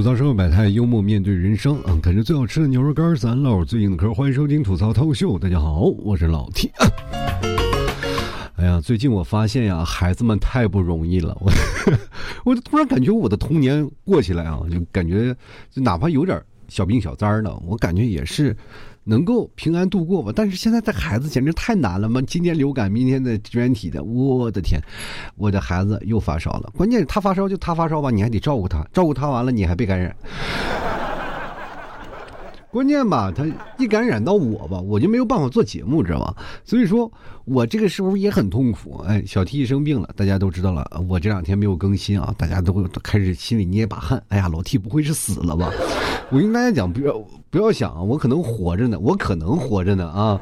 吐槽社会百态，幽默面对人生。嗯，啃着最好吃的牛肉干，咱唠最硬的嗑。欢迎收听吐槽透秀，大家好，我是老 T。哎呀，最近我发现呀，孩子们太不容易了。我，我就突然感觉我的童年过起来啊，就感觉就哪怕有点小病小灾的，我感觉也是。能够平安度过吧，但是现在带孩子简直太难了嘛！今天流感，明天的支原体的，我的天，我的孩子又发烧了。关键是他发烧就他发烧吧，你还得照顾他，照顾他完了你还被感染。关键吧，他一感染到我吧，我就没有办法做节目，知道吧？所以说，我这个时候也很痛苦。哎，小 T 生病了，大家都知道了。我这两天没有更新啊，大家都开始心里捏把汗。哎呀，老 T 不会是死了吧？我跟大家讲，不要不要想，我可能活着呢，我可能活着呢啊！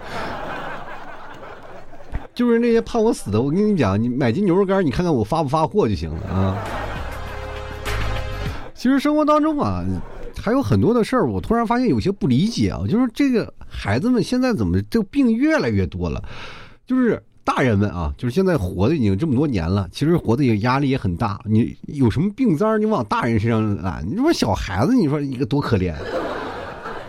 就是那些怕我死的，我跟你讲，你买斤牛肉干，你看看我发不发货就行了啊。其实生活当中啊。还有很多的事儿，我突然发现有些不理解啊，就是这个孩子们现在怎么这病越来越多了？就是大人们啊，就是现在活的已经这么多年了，其实活的也压力也很大。你有什么病灾，你往大人身上揽，你说小孩子，你说一个多可怜。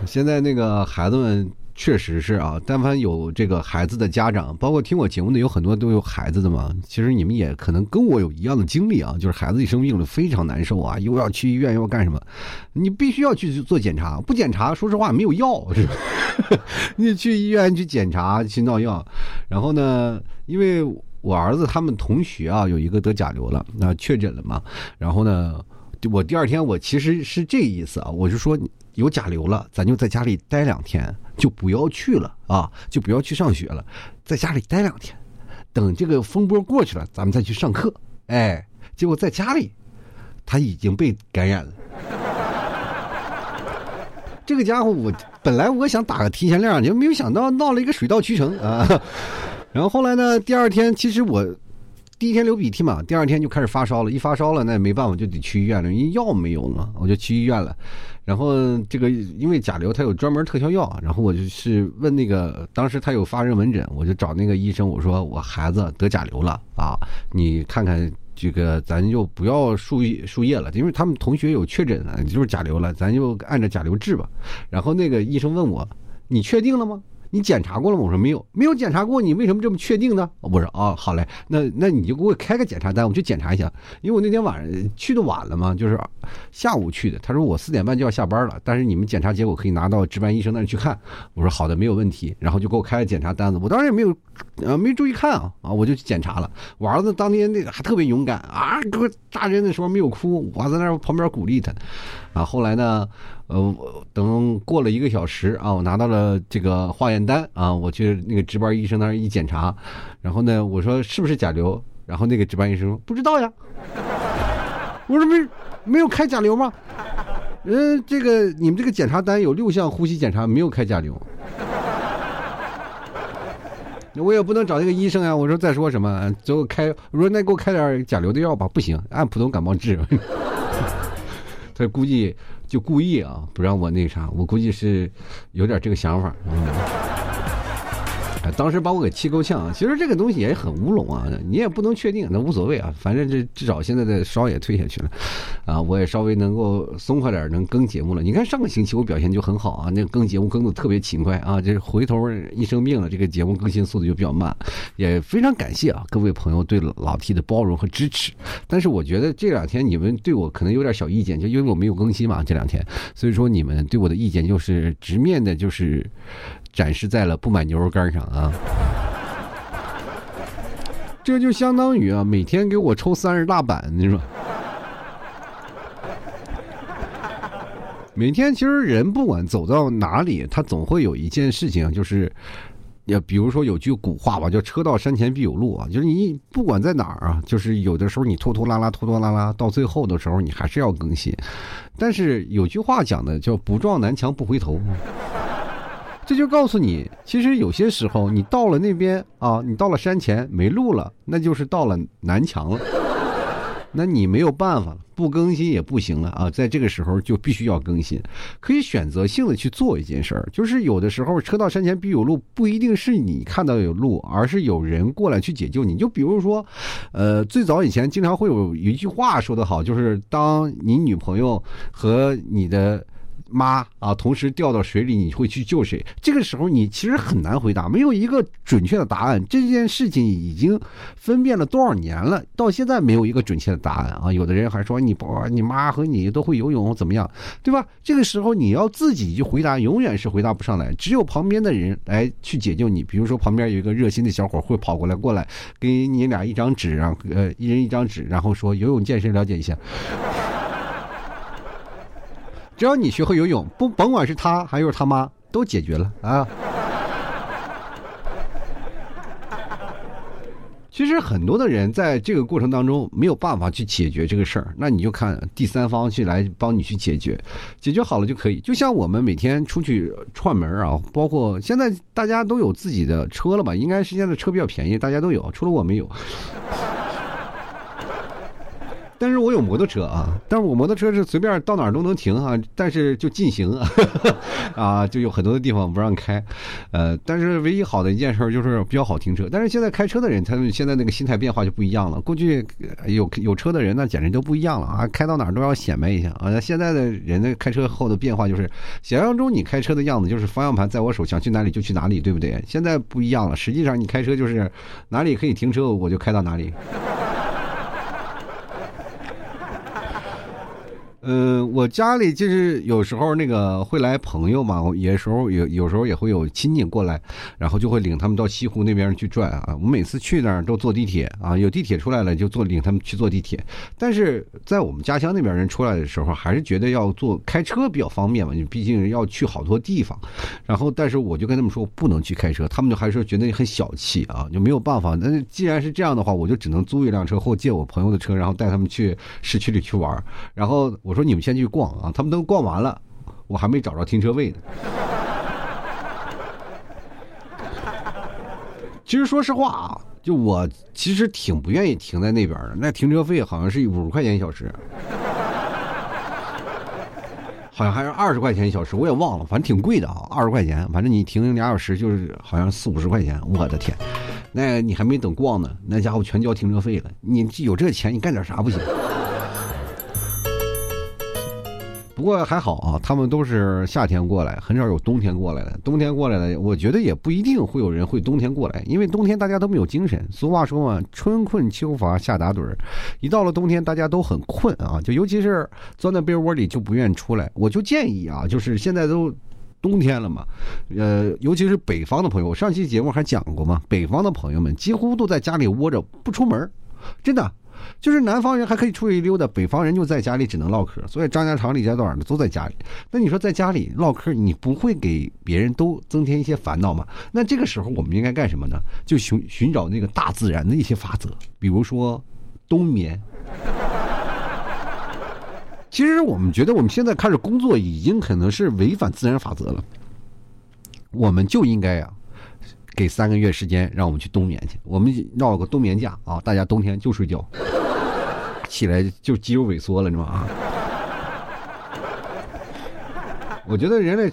现在那个孩子们。确实是啊，但凡有这个孩子的家长，包括听我节目的有很多都有孩子的嘛。其实你们也可能跟我有一样的经历啊，就是孩子一生病了非常难受啊，又要去医院又要干什么，你必须要去做检查，不检查说实话没有药是吧？你去医院去检查去闹药，然后呢，因为我儿子他们同学啊有一个得甲流了，那确诊了嘛，然后呢，我第二天我其实是这意思啊，我就说有甲流了，咱就在家里待两天。就不要去了啊！就不要去上学了，在家里待两天，等这个风波过去了，咱们再去上课。哎，结果在家里，他已经被感染了。这个家伙，我本来我想打个提前量，就没有想到闹了一个水到渠成啊。然后后来呢，第二天其实我第一天流鼻涕嘛，第二天就开始发烧了。一发烧了，那也没办法，就得去医院了，因为药没有了，我就去医院了。然后这个因为甲流，它有专门特效药。然后我就是问那个，当时他有发热门诊，我就找那个医生，我说我孩子得甲流了啊，你看看这个，咱就不要输输液了，因为他们同学有确诊的，就是甲流了，咱就按照甲流治吧。然后那个医生问我，你确定了吗？你检查过了吗？我说没有，没有检查过，你为什么这么确定呢？我说啊，好嘞，那那你就给我开个检查单，我去检查一下。因为我那天晚上去的晚了嘛，就是下午去的。他说我四点半就要下班了，但是你们检查结果可以拿到值班医生那里去看。我说好的，没有问题。然后就给我开了检查单子，我当时也没有呃没注意看啊啊，我就去检查了。我儿子当天那个还特别勇敢啊，给我扎针的时候没有哭，我还在那旁边鼓励他。啊，后来呢？呃，我等过了一个小时啊，我拿到了这个化验单啊，我去那个值班医生那儿一检查，然后呢，我说是不是甲流？然后那个值班医生说不知道呀。我说没没有开甲流吗？嗯，这个你们这个检查单有六项呼吸检查，没有开甲流。我也不能找那个医生呀。我说再说什么，最后开我说那给我开点甲流的药吧，不行，按普通感冒治。他估计就故意啊，不让我那啥，我估计是有点这个想法。当时把我给气够呛，其实这个东西也很乌龙啊，你也不能确定，那无所谓啊，反正这至少现在的烧也退下去了，啊，我也稍微能够松快点，能更节目了。你看上个星期我表现就很好啊，那更节目更的特别勤快啊，这回头一生病了，这个节目更新速度就比较慢，也非常感谢啊各位朋友对老 T 的包容和支持。但是我觉得这两天你们对我可能有点小意见，就因为我没有更新嘛这两天，所以说你们对我的意见就是直面的，就是。展示在了不买牛肉干上啊！这就相当于啊，每天给我抽三十大板，你说？每天其实人不管走到哪里，他总会有一件事情，就是，也比如说有句古话吧，叫“车到山前必有路”啊，就是你不管在哪儿啊，就是有的时候你拖拖拉拉、拖拖拉拉，到最后的时候你还是要更新。但是有句话讲的叫“不撞南墙不回头”。这就告诉你，其实有些时候你到了那边啊，你到了山前没路了，那就是到了南墙了。那你没有办法了，不更新也不行了啊！在这个时候就必须要更新，可以选择性的去做一件事儿，就是有的时候车到山前必有路，不一定是你看到有路，而是有人过来去解救你。就比如说，呃，最早以前经常会有一句话说得好，就是当你女朋友和你的。妈啊，同时掉到水里，你会去救谁？这个时候你其实很难回答，没有一个准确的答案。这件事情已经分辨了多少年了，到现在没有一个准确的答案啊！有的人还说你不，你妈和你都会游泳，怎么样，对吧？这个时候你要自己去回答，永远是回答不上来。只有旁边的人来去解救你，比如说旁边有一个热心的小伙会跑过来，过来给你俩一张纸，然后呃，一人一张纸，然后说游泳健身了解一下。只要你学会游泳，不甭管是他还是他妈，都解决了啊。其实很多的人在这个过程当中没有办法去解决这个事儿，那你就看第三方去来帮你去解决，解决好了就可以。就像我们每天出去串门啊，包括现在大家都有自己的车了吧？应该是现在车比较便宜，大家都有，除了我没有。但是我有摩托车啊，但是我摩托车是随便到哪儿都能停哈，但是就禁行 啊，就有很多的地方不让开，呃，但是唯一好的一件事就是比较好停车。但是现在开车的人，他们现在那个心态变化就不一样了。过去有有车的人那简直都不一样了啊，开到哪儿都要显摆一下啊。现在的人呢，开车后的变化就是，想象中你开车的样子就是方向盘在我手，想去哪里就去哪里，对不对？现在不一样了，实际上你开车就是哪里可以停车我就开到哪里。嗯，我家里就是有时候那个会来朋友嘛，有时候有有时候也会有亲戚过来，然后就会领他们到西湖那边去转啊。我每次去那儿都坐地铁啊，有地铁出来了就坐领他们去坐地铁。但是在我们家乡那边人出来的时候，还是觉得要坐开车比较方便嘛，你毕竟要去好多地方。然后，但是我就跟他们说不能去开车，他们就还是觉得很小气啊，就没有办法。那既然是这样的话，我就只能租一辆车或借我朋友的车，然后带他们去市区里去玩儿。然后。我说你们先去逛啊，他们都逛完了，我还没找着停车位呢。其实说实话啊，就我其实挺不愿意停在那边的，那停车费好像是五十块钱一小时，好像还是二十块钱一小时，我也忘了，反正挺贵的啊，二十块钱，反正你停俩小时就是好像四五十块钱，我的天，那你还没等逛呢，那家伙全交停车费了，你有这钱你干点啥不行？不过还好啊，他们都是夏天过来，很少有冬天过来的。冬天过来的，我觉得也不一定会有人会冬天过来，因为冬天大家都没有精神。俗话说嘛，春困秋乏夏打盹儿，一到了冬天，大家都很困啊，就尤其是钻在被窝里就不愿意出来。我就建议啊，就是现在都冬天了嘛，呃，尤其是北方的朋友，我上期节目还讲过嘛，北方的朋友们几乎都在家里窝着不出门，真的。就是南方人还可以出去溜达，北方人就在家里只能唠嗑，所以张家长李家短的都在家里。那你说在家里唠嗑，你不会给别人都增添一些烦恼吗？那这个时候我们应该干什么呢？就寻寻找那个大自然的一些法则，比如说冬眠。其实我们觉得我们现在开始工作已经可能是违反自然法则了，我们就应该呀。给三个月时间，让我们去冬眠去。我们闹个冬眠假啊！大家冬天就睡觉，起来就肌肉萎缩了，你知道吗？我觉得人类，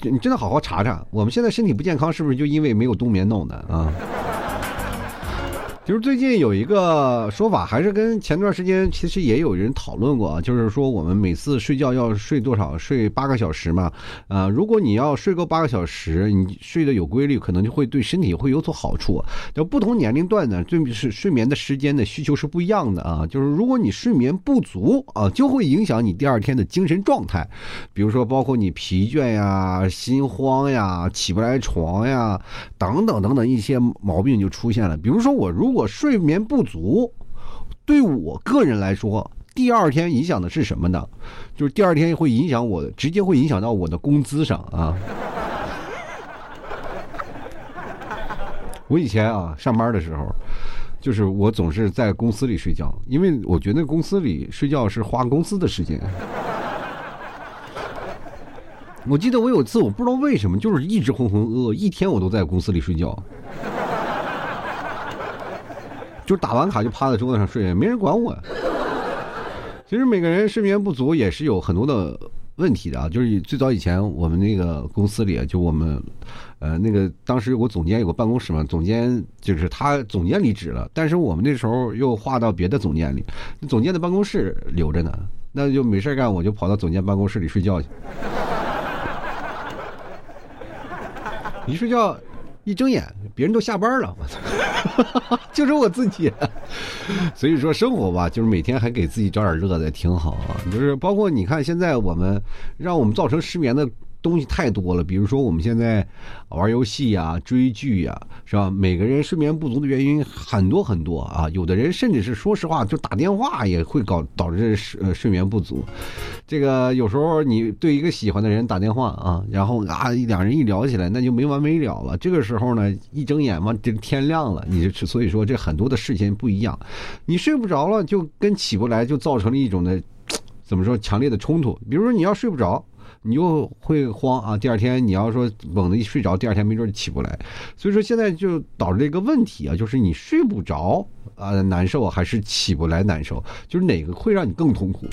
你真的好好查查，我们现在身体不健康，是不是就因为没有冬眠弄的啊？就是最近有一个说法，还是跟前段时间其实也有人讨论过啊，就是说我们每次睡觉要睡多少？睡八个小时嘛。啊，如果你要睡够八个小时，你睡得有规律，可能就会对身体会有所好处。就不同年龄段呢，对是睡眠的时间的需求是不一样的啊。就是如果你睡眠不足啊，就会影响你第二天的精神状态，比如说包括你疲倦呀、心慌呀、起不来床呀等等等等一些毛病就出现了。比如说我如果我睡眠不足，对我个人来说，第二天影响的是什么呢？就是第二天会影响我，直接会影响到我的工资上啊。我以前啊上班的时候，就是我总是在公司里睡觉，因为我觉得公司里睡觉是花公司的时间。我记得我有次我不知道为什么，就是一直浑浑噩噩，一天我都在公司里睡觉。就打完卡就趴在桌子上睡，没人管我。其实每个人睡眠不足也是有很多的问题的啊。就是最早以前我们那个公司里，就我们，呃，那个当时有个总监有个办公室嘛，总监就是他总监离职了，但是我们那时候又划到别的总监里，总监的办公室留着呢，那就没事干，我就跑到总监办公室里睡觉去。一睡觉，一睁眼，别人都下班了，我操，就是我自己。所以说，生活吧，就是每天还给自己找点乐子，挺好啊。就是包括你看，现在我们让我们造成失眠的。东西太多了，比如说我们现在玩游戏呀、追剧呀，是吧？每个人睡眠不足的原因很多很多啊，有的人甚至是说实话，就打电话也会搞导致睡呃睡眠不足。这个有时候你对一个喜欢的人打电话啊，然后啊两人一聊起来，那就没完没了了。这个时候呢，一睁眼嘛，这天亮了，你就所以说这很多的事情不一样，你睡不着了，就跟起不来就造成了一种的怎么说强烈的冲突。比如说你要睡不着。你就会慌啊！第二天你要说猛的一睡着，第二天没准起不来。所以说现在就导致一个问题啊，就是你睡不着啊难受，还是起不来难受？就是哪个会让你更痛苦？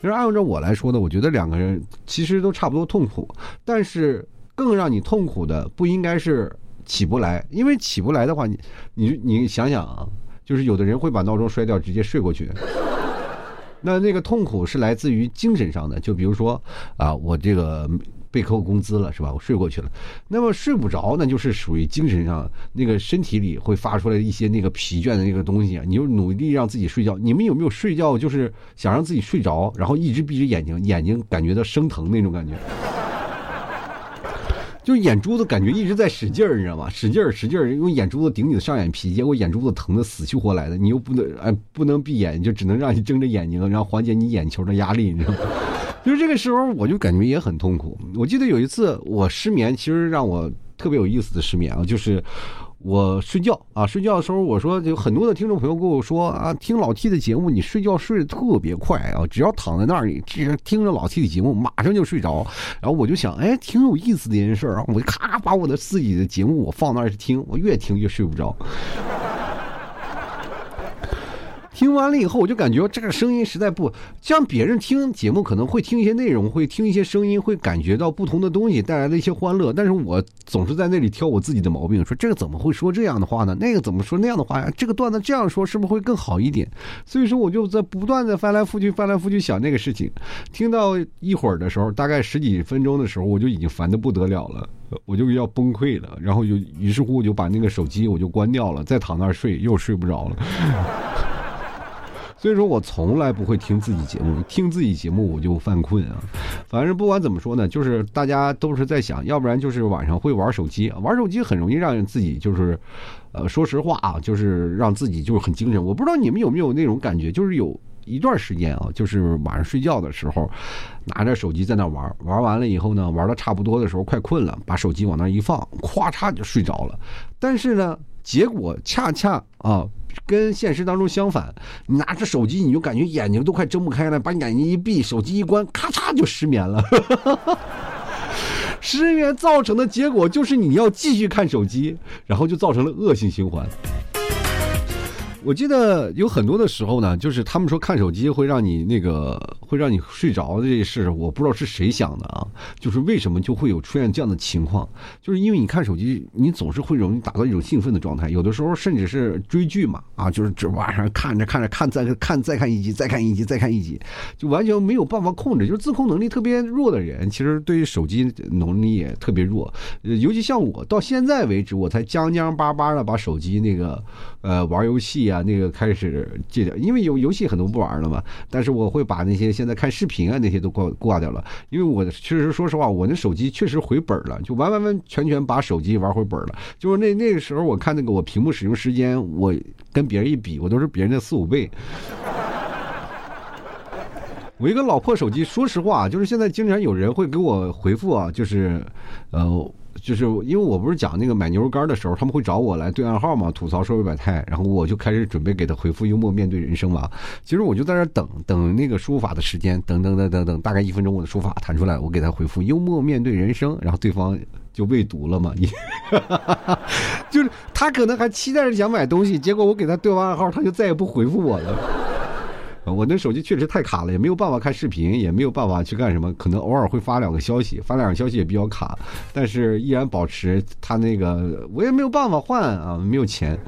其实按照我来说呢，我觉得两个人其实都差不多痛苦，但是更让你痛苦的不应该是起不来，因为起不来的话，你你你想想啊，就是有的人会把闹钟摔掉，直接睡过去。那那个痛苦是来自于精神上的，就比如说啊，我这个被扣工资了，是吧？我睡过去了，那么睡不着，那就是属于精神上那个身体里会发出来一些那个疲倦的那个东西啊。你就努力让自己睡觉，你们有没有睡觉就是想让自己睡着，然后一直闭着眼睛，眼睛感觉到生疼那种感觉？就是眼珠子感觉一直在使劲儿，你知道吗？使劲儿，使劲儿，用眼珠子顶你的上眼皮，结果眼珠子疼的死去活来的，你又不能哎不能闭眼，就只能让你睁着眼睛，然后缓解你眼球的压力，你知道吗？就是这个时候，我就感觉也很痛苦。我记得有一次我失眠，其实让我特别有意思的失眠啊，就是。我睡觉啊，睡觉的时候，我说有很多的听众朋友跟我说啊，听老 T 的节目，你睡觉睡得特别快啊，只要躺在那儿，你只听着老 T 的节目，马上就睡着。然后我就想，哎，挺有意思的一件事啊，我就咔把我的自己的节目我放那儿去听，我越听越睡不着。听完了以后，我就感觉这个声音实在不像别人听节目可能会听一些内容，会听一些声音，会感觉到不同的东西带来的一些欢乐。但是我总是在那里挑我自己的毛病，说这个怎么会说这样的话呢？那个怎么说那样的话呀？这个段子这样说是不是会更好一点？所以说我就在不断的翻来覆去、翻来覆去想那个事情。听到一会儿的时候，大概十几分钟的时候，我就已经烦的不得了了，我就要崩溃了。然后就于是乎我就把那个手机我就关掉了，再躺那儿睡，又睡不着了。所以说我从来不会听自己节目，听自己节目我就犯困啊。反正不管怎么说呢，就是大家都是在想，要不然就是晚上会玩手机，玩手机很容易让自己就是，呃，说实话啊，就是让自己就是很精神。我不知道你们有没有那种感觉，就是有一段时间啊，就是晚上睡觉的时候，拿着手机在那玩，玩完了以后呢，玩的差不多的时候快困了，把手机往那一放，咵嚓就睡着了。但是呢，结果恰恰啊。跟现实当中相反，你拿着手机，你就感觉眼睛都快睁不开了，把眼睛一闭，手机一关，咔嚓就失眠了。失眠造成的结果就是你要继续看手机，然后就造成了恶性循环。我记得有很多的时候呢，就是他们说看手机会让你那个会让你睡着的这事，我不知道是谁想的啊。就是为什么就会有出现这样的情况？就是因为你看手机，你总是会容易达到一种兴奋的状态，有的时候甚至是追剧嘛，啊，就是这晚上看着看着看再看再看一集，再看一集，再看一集，就完全没有办法控制，就是自控能力特别弱的人，其实对于手机能力也特别弱。尤其像我到现在为止，我才将将巴巴的把手机那个呃玩游戏。啊，那个开始戒掉，因为有游戏很多不玩了嘛。但是我会把那些现在看视频啊那些都挂挂掉了，因为我确实说实话，我那手机确实回本了，就完完完全全把手机玩回本了。就是那那个时候，我看那个我屏幕使用时间，我跟别人一比，我都是别人的四五倍。我一个老破手机，说实话，就是现在经常有人会给我回复啊，就是呃。就是因为我不是讲那个买牛肉干的时候，他们会找我来对暗号嘛，吐槽社会百态，然后我就开始准备给他回复幽默面对人生嘛。其实我就在那等等那个输入法的时间，等等等等等，大概一分钟我的输入法弹出来，我给他回复幽默面对人生，然后对方就未读了嘛。你，就是他可能还期待着想买东西，结果我给他对完暗号，他就再也不回复我了。我那手机确实太卡了，也没有办法看视频，也没有办法去干什么，可能偶尔会发两个消息，发两个消息也比较卡，但是依然保持它那个，我也没有办法换啊，没有钱。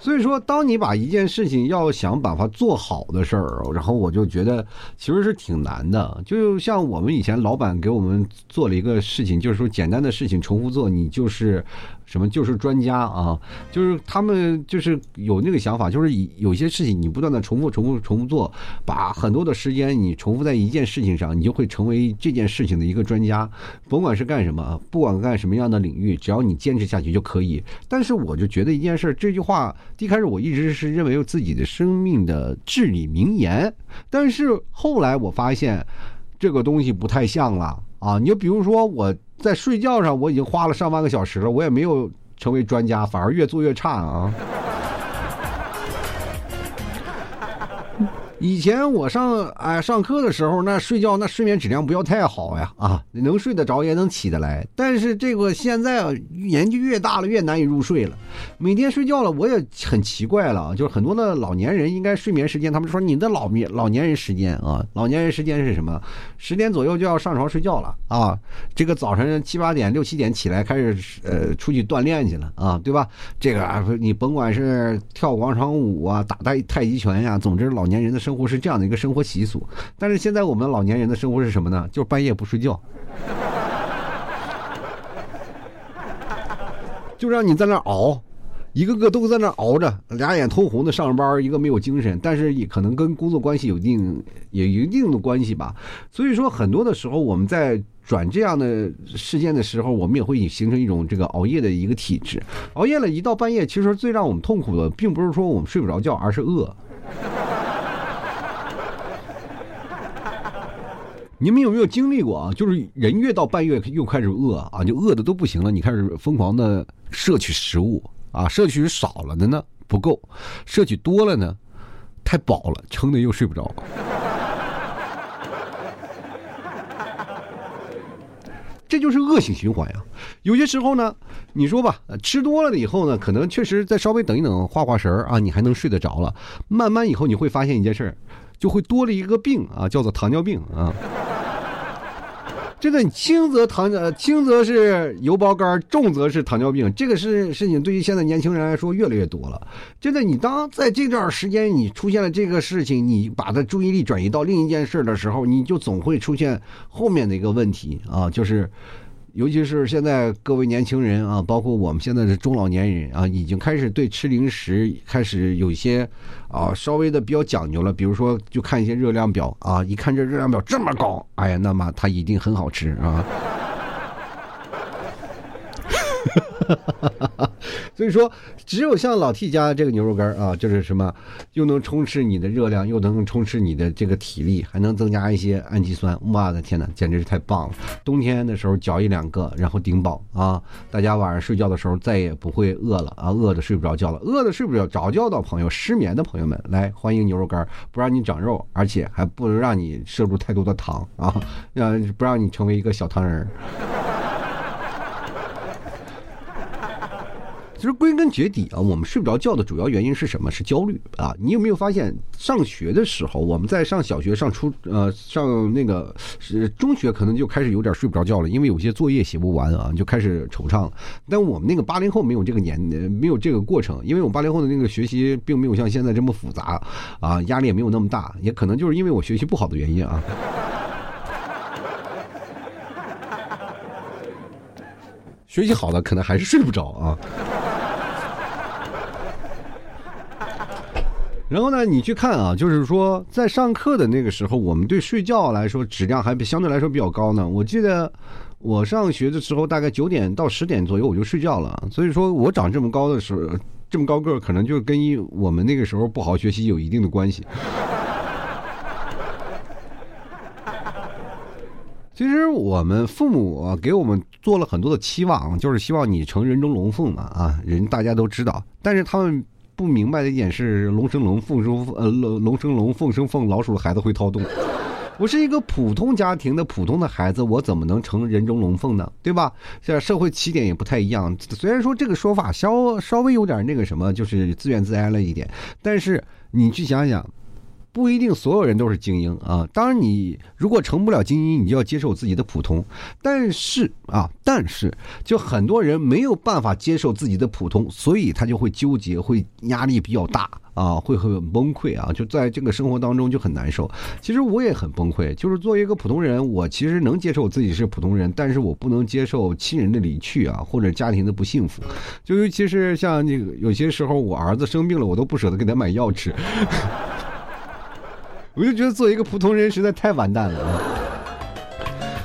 所以说，当你把一件事情要想把它做好的事儿，然后我就觉得其实是挺难的。就像我们以前老板给我们做了一个事情，就是说简单的事情重复做，你就是。什么就是专家啊？就是他们就是有那个想法，就是有些事情你不断的重复、重复、重复做，把很多的时间你重复在一件事情上，你就会成为这件事情的一个专家。甭管是干什么，不管干什么样的领域，只要你坚持下去就可以。但是我就觉得一件事，这句话一开始我一直是认为自己的生命的至理名言，但是后来我发现这个东西不太像了啊！你就比如说我。在睡觉上，我已经花了上万个小时了，我也没有成为专家，反而越做越差啊。以前我上哎上课的时候，那睡觉那睡眠质量不要太好呀啊，能睡得着也能起得来。但是这个现在啊，年纪越大了越难以入睡了。每天睡觉了，我也很奇怪了，就是很多的老年人应该睡眠时间，他们说你的老年老年人时间啊，老年人时间是什么？十点左右就要上床睡觉了啊。这个早晨七八点六七点起来开始呃出去锻炼去了啊，对吧？这个你甭管是跳广场舞啊，打太太极拳呀，总之老年人的生。生活是这样的一个生活习俗，但是现在我们老年人的生活是什么呢？就是半夜不睡觉，就让你在那熬，一个个都在那熬着，俩眼通红的上班，一个没有精神，但是也可能跟工作关系有一定有一定的关系吧。所以说，很多的时候我们在转这样的事件的时候，我们也会形成一种这个熬夜的一个体质。熬夜了一到半夜，其实最让我们痛苦的，并不是说我们睡不着觉，而是饿。你们有没有经历过啊？就是人越到半夜又开始饿啊，就饿的都不行了。你开始疯狂的摄取食物啊，摄取少了的呢不够，摄取多了呢太饱了，撑的又睡不着。这就是恶性循环呀。有些时候呢，你说吧，吃多了以后呢，可能确实再稍微等一等，画画神儿啊，你还能睡得着了。慢慢以后你会发现一件事儿，就会多了一个病啊，叫做糖尿病啊。真的，轻则糖呃轻则是油包肝，重则是糖尿病。这个事事情对于现在年轻人来说越来越多了。真的，你当在这段时间你出现了这个事情，你把他注意力转移到另一件事的时候，你就总会出现后面的一个问题啊，就是。尤其是现在各位年轻人啊，包括我们现在的中老年人啊，已经开始对吃零食开始有一些啊稍微的比较讲究了。比如说，就看一些热量表啊，一看这热量表这么高，哎呀，那么它一定很好吃啊。所以说，只有像老 T 家这个牛肉干啊，就是什么，又能充斥你的热量，又能充斥你的这个体力，还能增加一些氨基酸。我的天哪，简直是太棒了！冬天的时候嚼一两个，然后顶饱啊！大家晚上睡觉的时候再也不会饿了啊，饿的睡不着觉了，饿的睡不着着觉的朋友，失眠的朋友们，来欢迎牛肉干，不让你长肉，而且还不能让你摄入太多的糖啊，让不让你成为一个小糖人。其实归根结底啊，我们睡不着觉的主要原因是什么？是焦虑啊！你有没有发现，上学的时候，我们在上小学、上初呃上那个是中学，可能就开始有点睡不着觉了，因为有些作业写不完啊，就开始惆怅。但我们那个八零后没有这个年，没有这个过程，因为我们八零后的那个学习并没有像现在这么复杂啊，压力也没有那么大，也可能就是因为我学习不好的原因啊。学习好的可能还是睡不着啊。然后呢，你去看啊，就是说在上课的那个时候，我们对睡觉来说质量还相对来说比较高呢。我记得我上学的时候，大概九点到十点左右我就睡觉了。所以说我长这么高的时候，这么高个可能就跟我们那个时候不好学习有一定的关系。其实我们父母给我们做了很多的期望，就是希望你成人中龙凤嘛啊，人大家都知道，但是他们。不明白的一点是，龙生龙，凤生呃龙龙生龙，凤生凤，老鼠的孩子会掏洞。我是一个普通家庭的普通的孩子，我怎么能成人中龙凤呢？对吧？这社会起点也不太一样。虽然说这个说法稍稍微有点那个什么，就是自怨自哀了一点，但是你去想想。不一定所有人都是精英啊！当然，你如果成不了精英，你就要接受自己的普通。但是啊，但是就很多人没有办法接受自己的普通，所以他就会纠结，会压力比较大啊，会很崩溃啊，就在这个生活当中就很难受。其实我也很崩溃，就是作为一个普通人，我其实能接受自己是普通人，但是我不能接受亲人的离去啊，或者家庭的不幸福。就尤其是像那个有些时候，我儿子生病了，我都不舍得给他买药吃。我就觉得做一个普通人实在太完蛋了，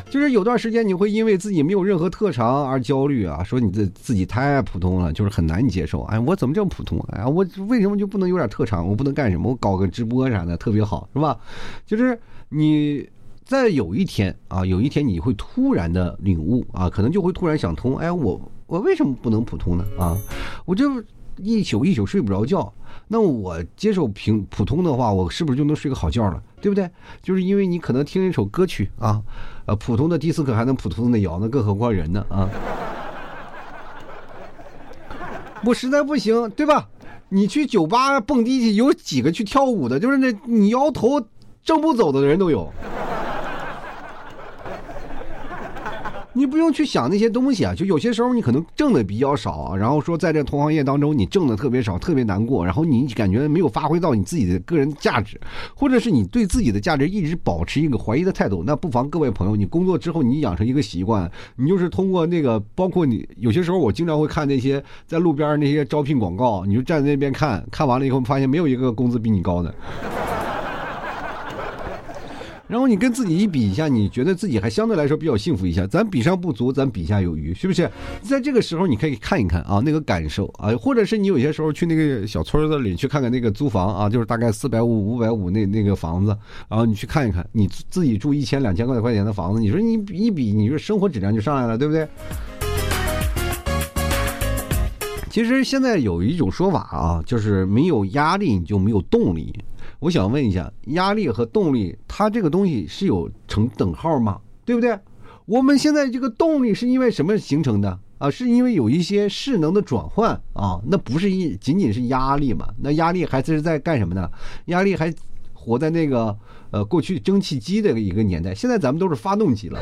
就是有段时间你会因为自己没有任何特长而焦虑啊，说你这自己太普通了，就是很难接受。哎，我怎么这么普通？哎呀，我为什么就不能有点特长？我不能干什么？我搞个直播啥的特别好，是吧？就是你在有一天啊，有一天你会突然的领悟啊，可能就会突然想通，哎，我我为什么不能普通呢？啊，我就一宿一宿睡不着觉。那我接受平普通的话，我是不是就能睡个好觉了？对不对？就是因为你可能听一首歌曲啊，呃，普通的迪斯科还能普通的摇，那更何况人呢啊？我实在不行，对吧？你去酒吧蹦迪去，有几个去跳舞的？就是那你摇头正不走的人都有。你不用去想那些东西啊，就有些时候你可能挣的比较少，然后说在这同行业当中你挣的特别少，特别难过，然后你感觉没有发挥到你自己的个人价值，或者是你对自己的价值一直保持一个怀疑的态度，那不妨各位朋友，你工作之后你养成一个习惯，你就是通过那个，包括你有些时候我经常会看那些在路边那些招聘广告，你就站在那边看看完了以后，发现没有一个工资比你高的。然后你跟自己一比一下，你觉得自己还相对来说比较幸福一下。咱比上不足，咱比下有余，是不是？在这个时候，你可以看一看啊，那个感受啊，或者是你有些时候去那个小村子里去看看那个租房啊，就是大概四百五、五百五那那个房子，然后你去看一看，你自己住一千、两千块块钱的房子，你说你一比，你说生活质量就上来了，对不对？其实现在有一种说法啊，就是没有压力你就没有动力。我想问一下，压力和动力，它这个东西是有成等号吗？对不对？我们现在这个动力是因为什么形成的啊？是因为有一些势能的转换啊？那不是一仅仅是压力嘛？那压力还是在干什么呢？压力还活在那个呃过去蒸汽机的一个年代，现在咱们都是发动机了，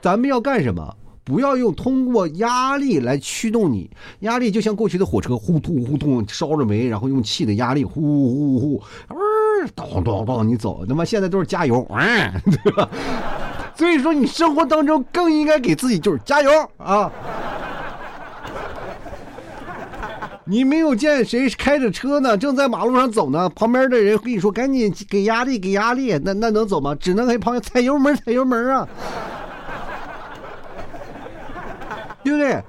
咱们要干什么？不要用通过压力来驱动你，压力就像过去的火车，呼突呼突烧着煤，然后用气的压力呼呼呼，嗯，咚咚咚，你走。那么现在都是加油，嗯，对吧？所以说你生活当中更应该给自己就是加油啊！你没有见谁开着车呢，正在马路上走呢，旁边的人跟你说赶紧给压力给压力，那那能走吗？只能给旁边踩油门踩油门啊！对不对？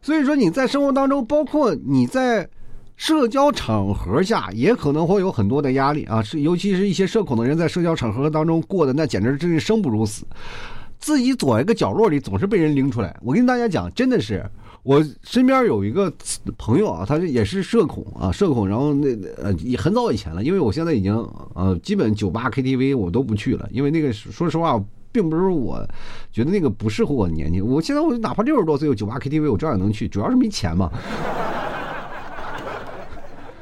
所以说你在生活当中，包括你在社交场合下，也可能会有很多的压力啊。是，尤其是一些社恐的人，在社交场合当中过的那简直真是生不如死，自己躲一个角落里，总是被人拎出来。我跟大家讲，真的是，我身边有一个朋友啊，他也是社恐啊，社恐。然后那呃，也很早以前了，因为我现在已经呃，基本酒吧 KTV 我都不去了，因为那个说实话。并不是我觉得那个不适合我的年纪，我现在我哪怕六十多岁，我酒吧 KTV 我照样能去，主要是没钱嘛。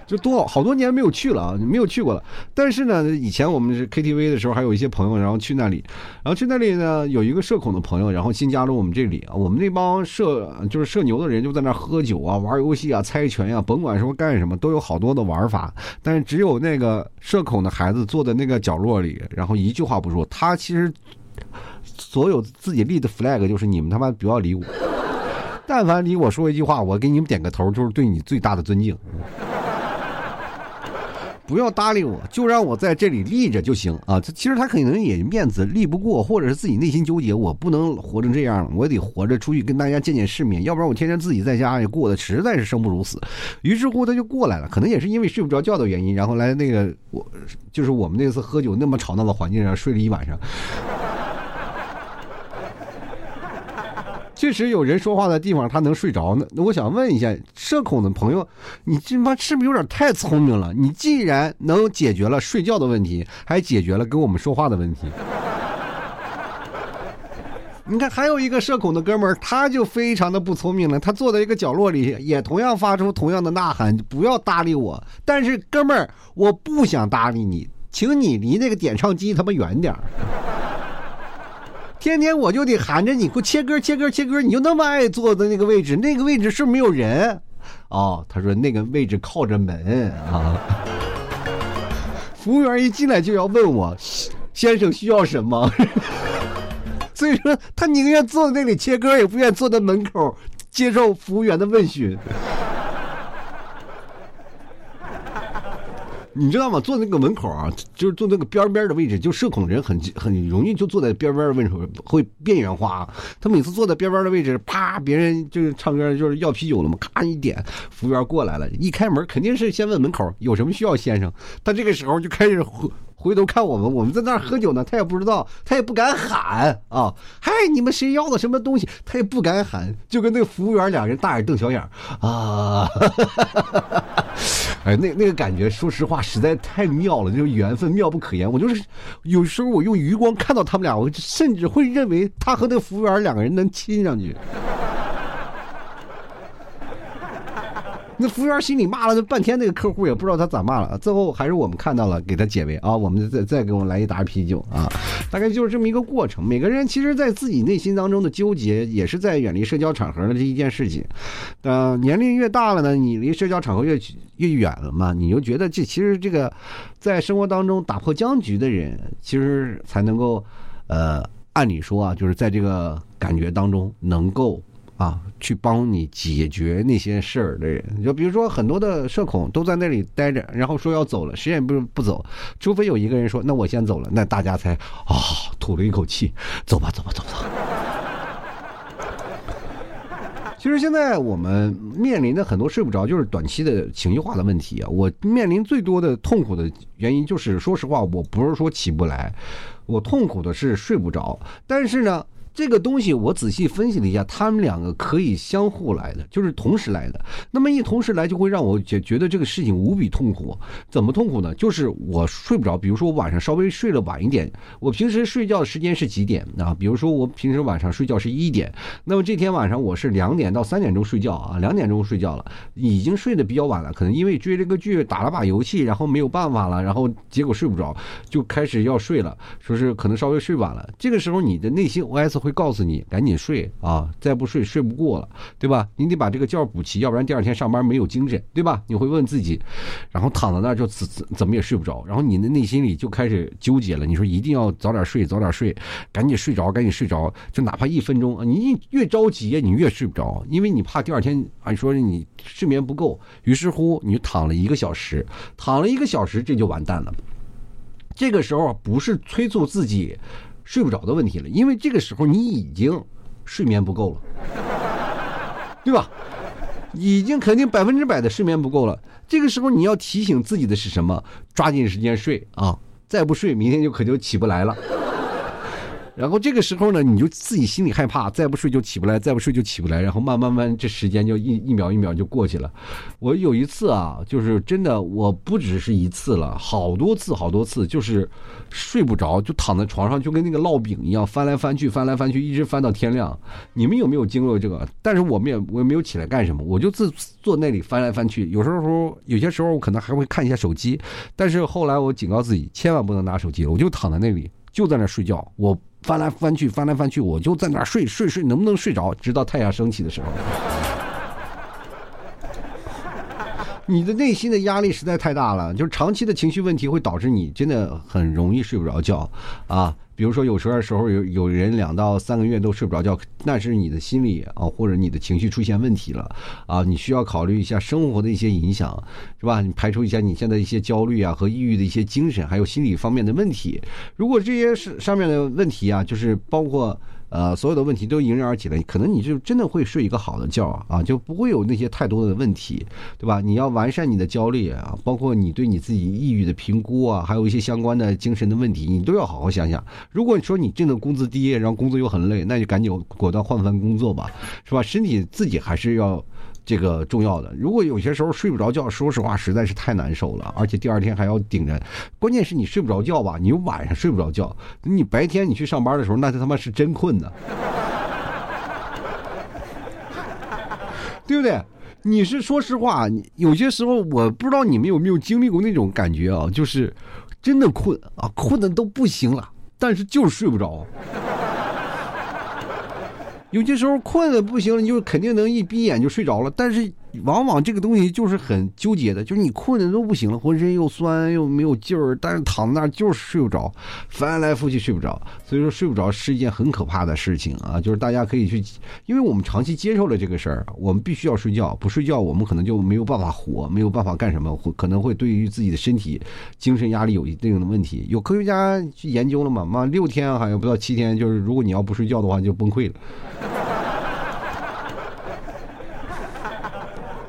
就多好多年没有去了啊，没有去过了。但是呢，以前我们是 KTV 的时候，还有一些朋友，然后去那里，然后去那里呢，有一个社恐的朋友，然后新加入我们这里啊。我们那帮社就是社牛的人，就在那喝酒啊、玩游戏啊、猜拳呀，甭管说干什么，都有好多的玩法。但是只有那个社恐的孩子坐在那个角落里，然后一句话不说。他其实。所有自己立的 flag 就是你们他妈不要理我，但凡理我说一句话，我给你们点个头，就是对你最大的尊敬。不要搭理我，就让我在这里立着就行啊！他其实他可能也面子立不过，或者是自己内心纠结，我不能活成这样了，我得活着出去跟大家见见世面，要不然我天天自己在家里过得实在是生不如死。于是乎他就过来了，可能也是因为睡不着觉的原因，然后来那个我就是我们那次喝酒那么吵闹的环境上睡了一晚上。确实有人说话的地方他能睡着呢。那我想问一下社恐的朋友，你这妈是不是有点太聪明了？你既然能解决了睡觉的问题，还解决了跟我们说话的问题。你看，还有一个社恐的哥们儿，他就非常的不聪明了。他坐在一个角落里，也同样发出同样的呐喊：“不要搭理我！”但是，哥们儿，我不想搭理你，请你离那个点唱机他妈远点儿。天天我就得喊着你，给我切歌、切歌、切歌。你就那么爱坐的那个位置，那个位置是没有人。哦，他说那个位置靠着门啊。服务员一进来就要问我：“先生需要什么？” 所以说，他宁愿坐在那里切歌，也不愿坐在门口接受服务员的问询。你知道吗？坐那个门口啊，就是坐那个边边的位置，就社恐人很很容易就坐在边边的位置，会边缘化。他每次坐在边边的位置，啪，别人就是唱歌就是要啤酒了嘛，咔一点，服务员过来了，一开门肯定是先问门口有什么需要，先生。他这个时候就开始。回头看我们，我们在那儿喝酒呢，他也不知道，他也不敢喊啊！嗨，你们谁要的什么东西？他也不敢喊，就跟那个服务员两人大眼瞪小眼啊！哎，那那个感觉，说实话，实在太妙了，就是缘分妙不可言。我就是有时候我用余光看到他们俩，我甚至会认为他和那个服务员两个人能亲上去。那服务员心里骂了那半天，那个客户也不知道他咋骂了。最后还是我们看到了，给他解围啊！我们再再给我们来一打啤酒啊！大概就是这么一个过程。每个人其实，在自己内心当中的纠结，也是在远离社交场合的这一件事情。呃，年龄越大了呢，你离社交场合越越远了嘛，你就觉得这其实这个，在生活当中打破僵局的人，其实才能够，呃，按理说啊，就是在这个感觉当中能够。啊，去帮你解决那些事儿的人，就比如说很多的社恐都在那里待着，然后说要走了，谁也不不走，除非有一个人说那我先走了，那大家才啊吐了一口气，走吧走吧走吧。其实现在我们面临的很多睡不着，就是短期的情绪化的问题啊。我面临最多的痛苦的原因就是，说实话，我不是说起不来，我痛苦的是睡不着，但是呢。这个东西我仔细分析了一下，他们两个可以相互来的，就是同时来的。那么一同时来，就会让我觉觉得这个事情无比痛苦。怎么痛苦呢？就是我睡不着。比如说我晚上稍微睡了晚一点，我平时睡觉的时间是几点啊？比如说我平时晚上睡觉是一点，那么这天晚上我是两点到三点钟睡觉啊，两点钟睡觉了，已经睡得比较晚了。可能因为追这个剧，打了把游戏，然后没有办法了，然后结果睡不着，就开始要睡了。说是可能稍微睡晚了，这个时候你的内心 OS 会告诉你赶紧睡啊，再不睡睡不过了，对吧？你得把这个觉补齐，要不然第二天上班没有精神，对吧？你会问自己，然后躺在那儿就怎怎怎么也睡不着，然后你的内心里就开始纠结了。你说一定要早点睡，早点睡，赶紧睡着，赶紧睡着，就哪怕一分钟，你越着急你越睡不着，因为你怕第二天啊，你说你睡眠不够，于是乎你就躺了一个小时，躺了一个小时，这就完蛋了。这个时候不是催促自己。睡不着的问题了，因为这个时候你已经睡眠不够了，对吧？已经肯定百分之百的睡眠不够了。这个时候你要提醒自己的是什么？抓紧时间睡啊！再不睡，明天就可就起不来了。然后这个时候呢，你就自己心里害怕，再不睡就起不来，再不睡就起不来，然后慢慢慢，这时间就一一秒一秒就过去了。我有一次啊，就是真的，我不只是一次了，好多次好多次，就是睡不着，就躺在床上，就跟那个烙饼一样，翻来翻去，翻来翻去，一直翻到天亮。你们有没有经历这个？但是我们也我也没有起来干什么，我就自坐那里翻来翻去。有时候有些时候我可能还会看一下手机，但是后来我警告自己，千万不能拿手机了，我就躺在那里，就在那睡觉。我。翻来翻去，翻来翻去，我就在那儿睡睡睡，能不能睡着？直到太阳升起的时候。你的内心的压力实在太大了，就是长期的情绪问题会导致你真的很容易睡不着觉啊。比如说，有时候时候有有人两到三个月都睡不着觉，那是你的心理啊，或者你的情绪出现问题了啊，你需要考虑一下生活的一些影响，是吧？你排除一下你现在一些焦虑啊和抑郁的一些精神，还有心理方面的问题。如果这些是上面的问题啊，就是包括呃，所有的问题都迎刃而解了，可能你就真的会睡一个好的觉啊，就不会有那些太多的问题，对吧？你要完善你的焦虑啊，包括你对你自己抑郁的评估啊，还有一些相关的精神的问题，你都要好好想想。如果你说你挣的工资低，然后工作又很累，那就赶紧果断换份工作吧，是吧？身体自己还是要。这个重要的，如果有些时候睡不着觉，说实话实在是太难受了，而且第二天还要顶着。关键是你睡不着觉吧，你晚上睡不着觉，你白天你去上班的时候，那他妈是真困呢，对不对？你是说实话，有些时候我不知道你们有没有经历过那种感觉啊，就是真的困啊，困的都不行了，但是就是睡不着。有些时候困的不行了，你就肯定能一闭眼就睡着了，但是。往往这个东西就是很纠结的，就是你困的都不行了，浑身又酸又没有劲儿，但是躺在那儿就是睡不着，翻来覆去睡不着。所以说睡不着是一件很可怕的事情啊！就是大家可以去，因为我们长期接受了这个事儿，我们必须要睡觉，不睡觉我们可能就没有办法活，没有办法干什么，会可能会对于自己的身体、精神压力有一定的问题。有科学家去研究了嘛？妈六天好像不到七天，就是如果你要不睡觉的话，就崩溃了。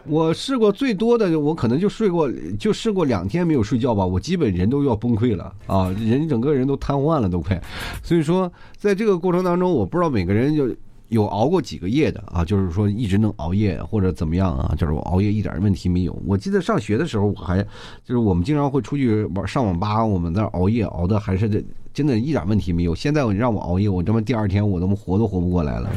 我试过最多的，我可能就睡过，就试过两天没有睡觉吧，我基本人都要崩溃了啊，人整个人都瘫痪了都快。所以说，在这个过程当中，我不知道每个人就有熬过几个夜的啊，就是说一直能熬夜或者怎么样啊，就是我熬夜一点问题没有。我记得上学的时候，我还就是我们经常会出去玩上网吧，我们那熬夜熬的还是真的一点问题没有。现在让我熬夜，我他妈第二天我他妈活都活不过来了。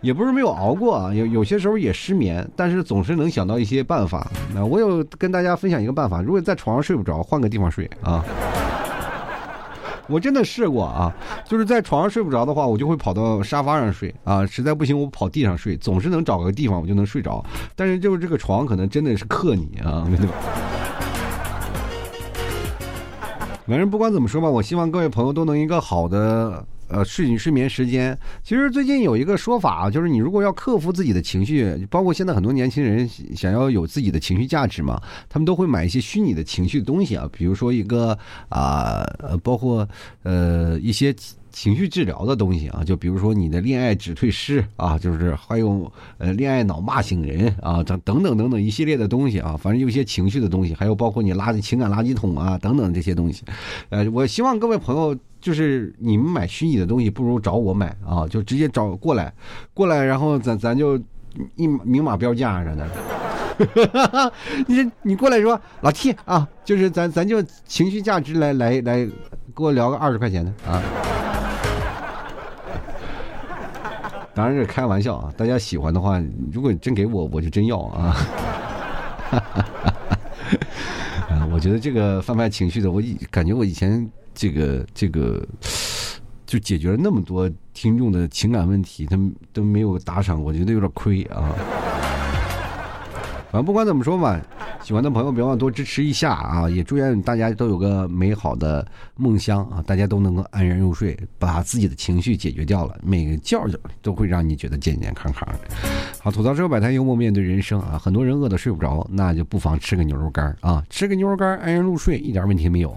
也不是没有熬过啊，有有些时候也失眠，但是总是能想到一些办法。那我有跟大家分享一个办法：如果在床上睡不着，换个地方睡啊。我真的试过啊，就是在床上睡不着的话，我就会跑到沙发上睡啊。实在不行，我跑地上睡，总是能找个地方我就能睡着。但是就是这个床可能真的是克你啊，对吧？反正不管怎么说吧，我希望各位朋友都能一个好的。呃，睡睡眠时间，其实最近有一个说法啊，就是你如果要克服自己的情绪，包括现在很多年轻人想要有自己的情绪价值嘛，他们都会买一些虚拟的情绪的东西啊，比如说一个啊，呃，包括呃一些。情绪治疗的东西啊，就比如说你的恋爱止退师啊，就是还有呃恋爱脑骂醒人啊，等等等等等一系列的东西啊，反正有些情绪的东西，还有包括你垃圾情感垃圾桶啊等等这些东西，呃，我希望各位朋友就是你们买虚拟的东西，不如找我买啊，就直接找过来，过来，然后咱咱就一明码标价啥的，你你过来说老 T 啊，就是咱咱就情绪价值来来来，给我聊个二十块钱的啊。当然是开玩笑啊！大家喜欢的话，如果你真给我，我就真要啊！啊，我觉得这个贩卖情绪的，我以感觉我以前这个这个就解决了那么多听众的情感问题，他们都没有打赏，我觉得有点亏啊。不管怎么说吧。喜欢的朋友别忘多支持一下啊！也祝愿大家都有个美好的梦乡啊！大家都能够安然入睡，把自己的情绪解决掉了，每个觉觉都会让你觉得健健康康的。好，吐槽之后摆摊幽默面对人生啊！很多人饿得睡不着，那就不妨吃个牛肉干啊！吃个牛肉干安然入睡一点问题没有。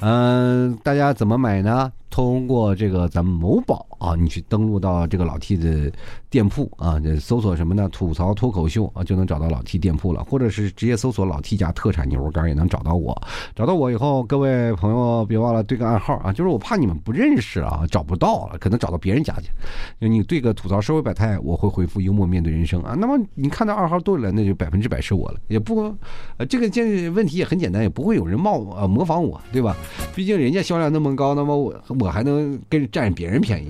嗯，大家怎么买呢？通过这个咱们某宝啊，你去登录到这个老 T 的店铺啊，这搜索什么呢？吐槽脱口秀啊，就能找到老 T 店铺了。或者是直接搜索老 T 家特产牛肉干也能找到我。找到我以后，各位朋友别忘了对个暗号啊，就是我怕你们不认识啊，找不到了，可能找到别人家去。就你对个吐槽社会百态，我会回复幽默面对人生啊。那么你看到二号对了，那就百分之百是我了。也不，呃，这个建问题也很简单，也不会有人冒呃模仿我，对吧？毕竟人家销量那么高，那么我我。我还能跟占别人便宜，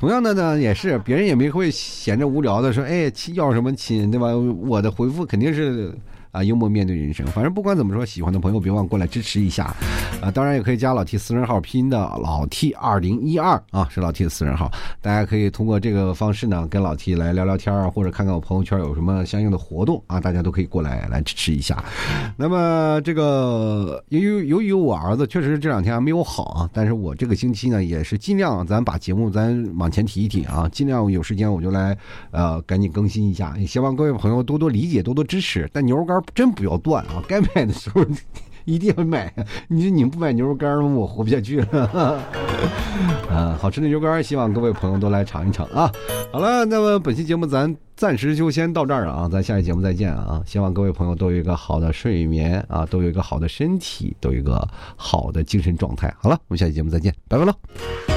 同样的呢，也是别人也没会闲着无聊的说，哎，亲要什么亲，对吧？我的回复肯定是。啊，幽默面对人生，反正不管怎么说，喜欢的朋友别忘过来支持一下，啊，当然也可以加老 T 私人号，拼音的老 T 二零一二啊，是老 T 的私人号，大家可以通过这个方式呢，跟老 T 来聊聊天啊，或者看看我朋友圈有什么相应的活动啊，大家都可以过来来支持一下。那么这个由于由于我儿子确实这两天还没有好啊，但是我这个星期呢，也是尽量咱把节目咱往前提一提啊，尽量有时间我就来呃赶紧更新一下，也希望各位朋友多多理解，多多支持。但牛肉干。真不要断啊！该买的时候 一定要买。你说你不买牛肉干？我活不下去了。啊，好吃的牛肉干，希望各位朋友都来尝一尝啊。好了，那么本期节目咱暂时就先到这儿了啊，咱下期节目再见啊。希望各位朋友都有一个好的睡眠啊，都有一个好的身体，都有一个好的精神状态。好了，我们下期节目再见，拜拜喽。